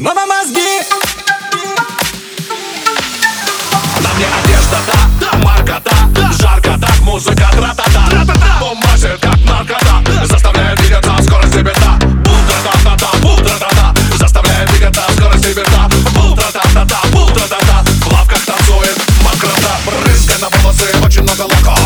Мама мозги! На мне одежда та, та марка та, та Жарко так, музыка тра-та-та. Тра-та-та, бомбасит как наркота. Заставляя двигаться Лавках танцует мокрота. Брызгай на волосы, очень много лака.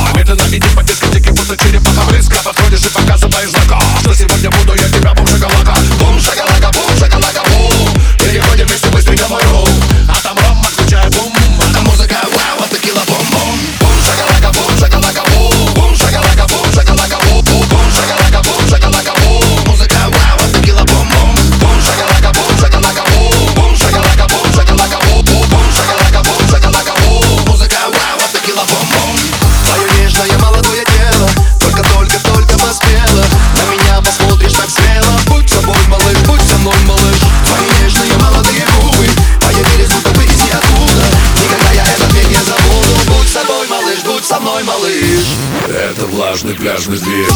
Это влажный пляжный движ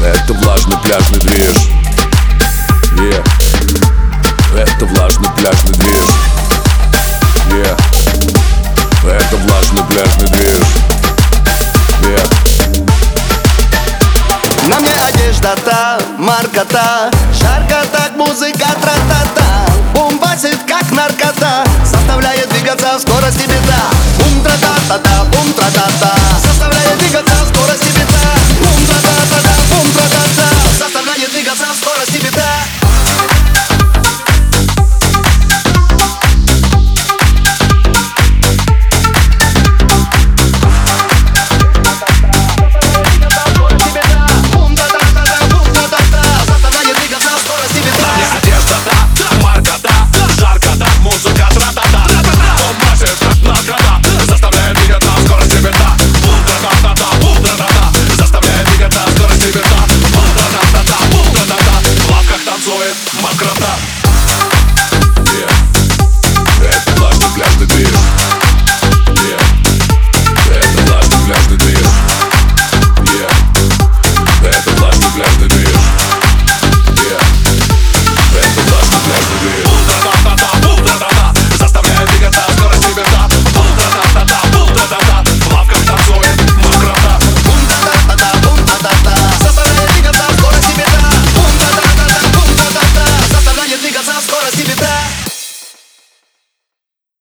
Это влажный пляжный движ yeah. Это влажный пляжный движ yeah. Это влажный пляжный движ yeah. На мне одежда та, марка та Жарко так музыка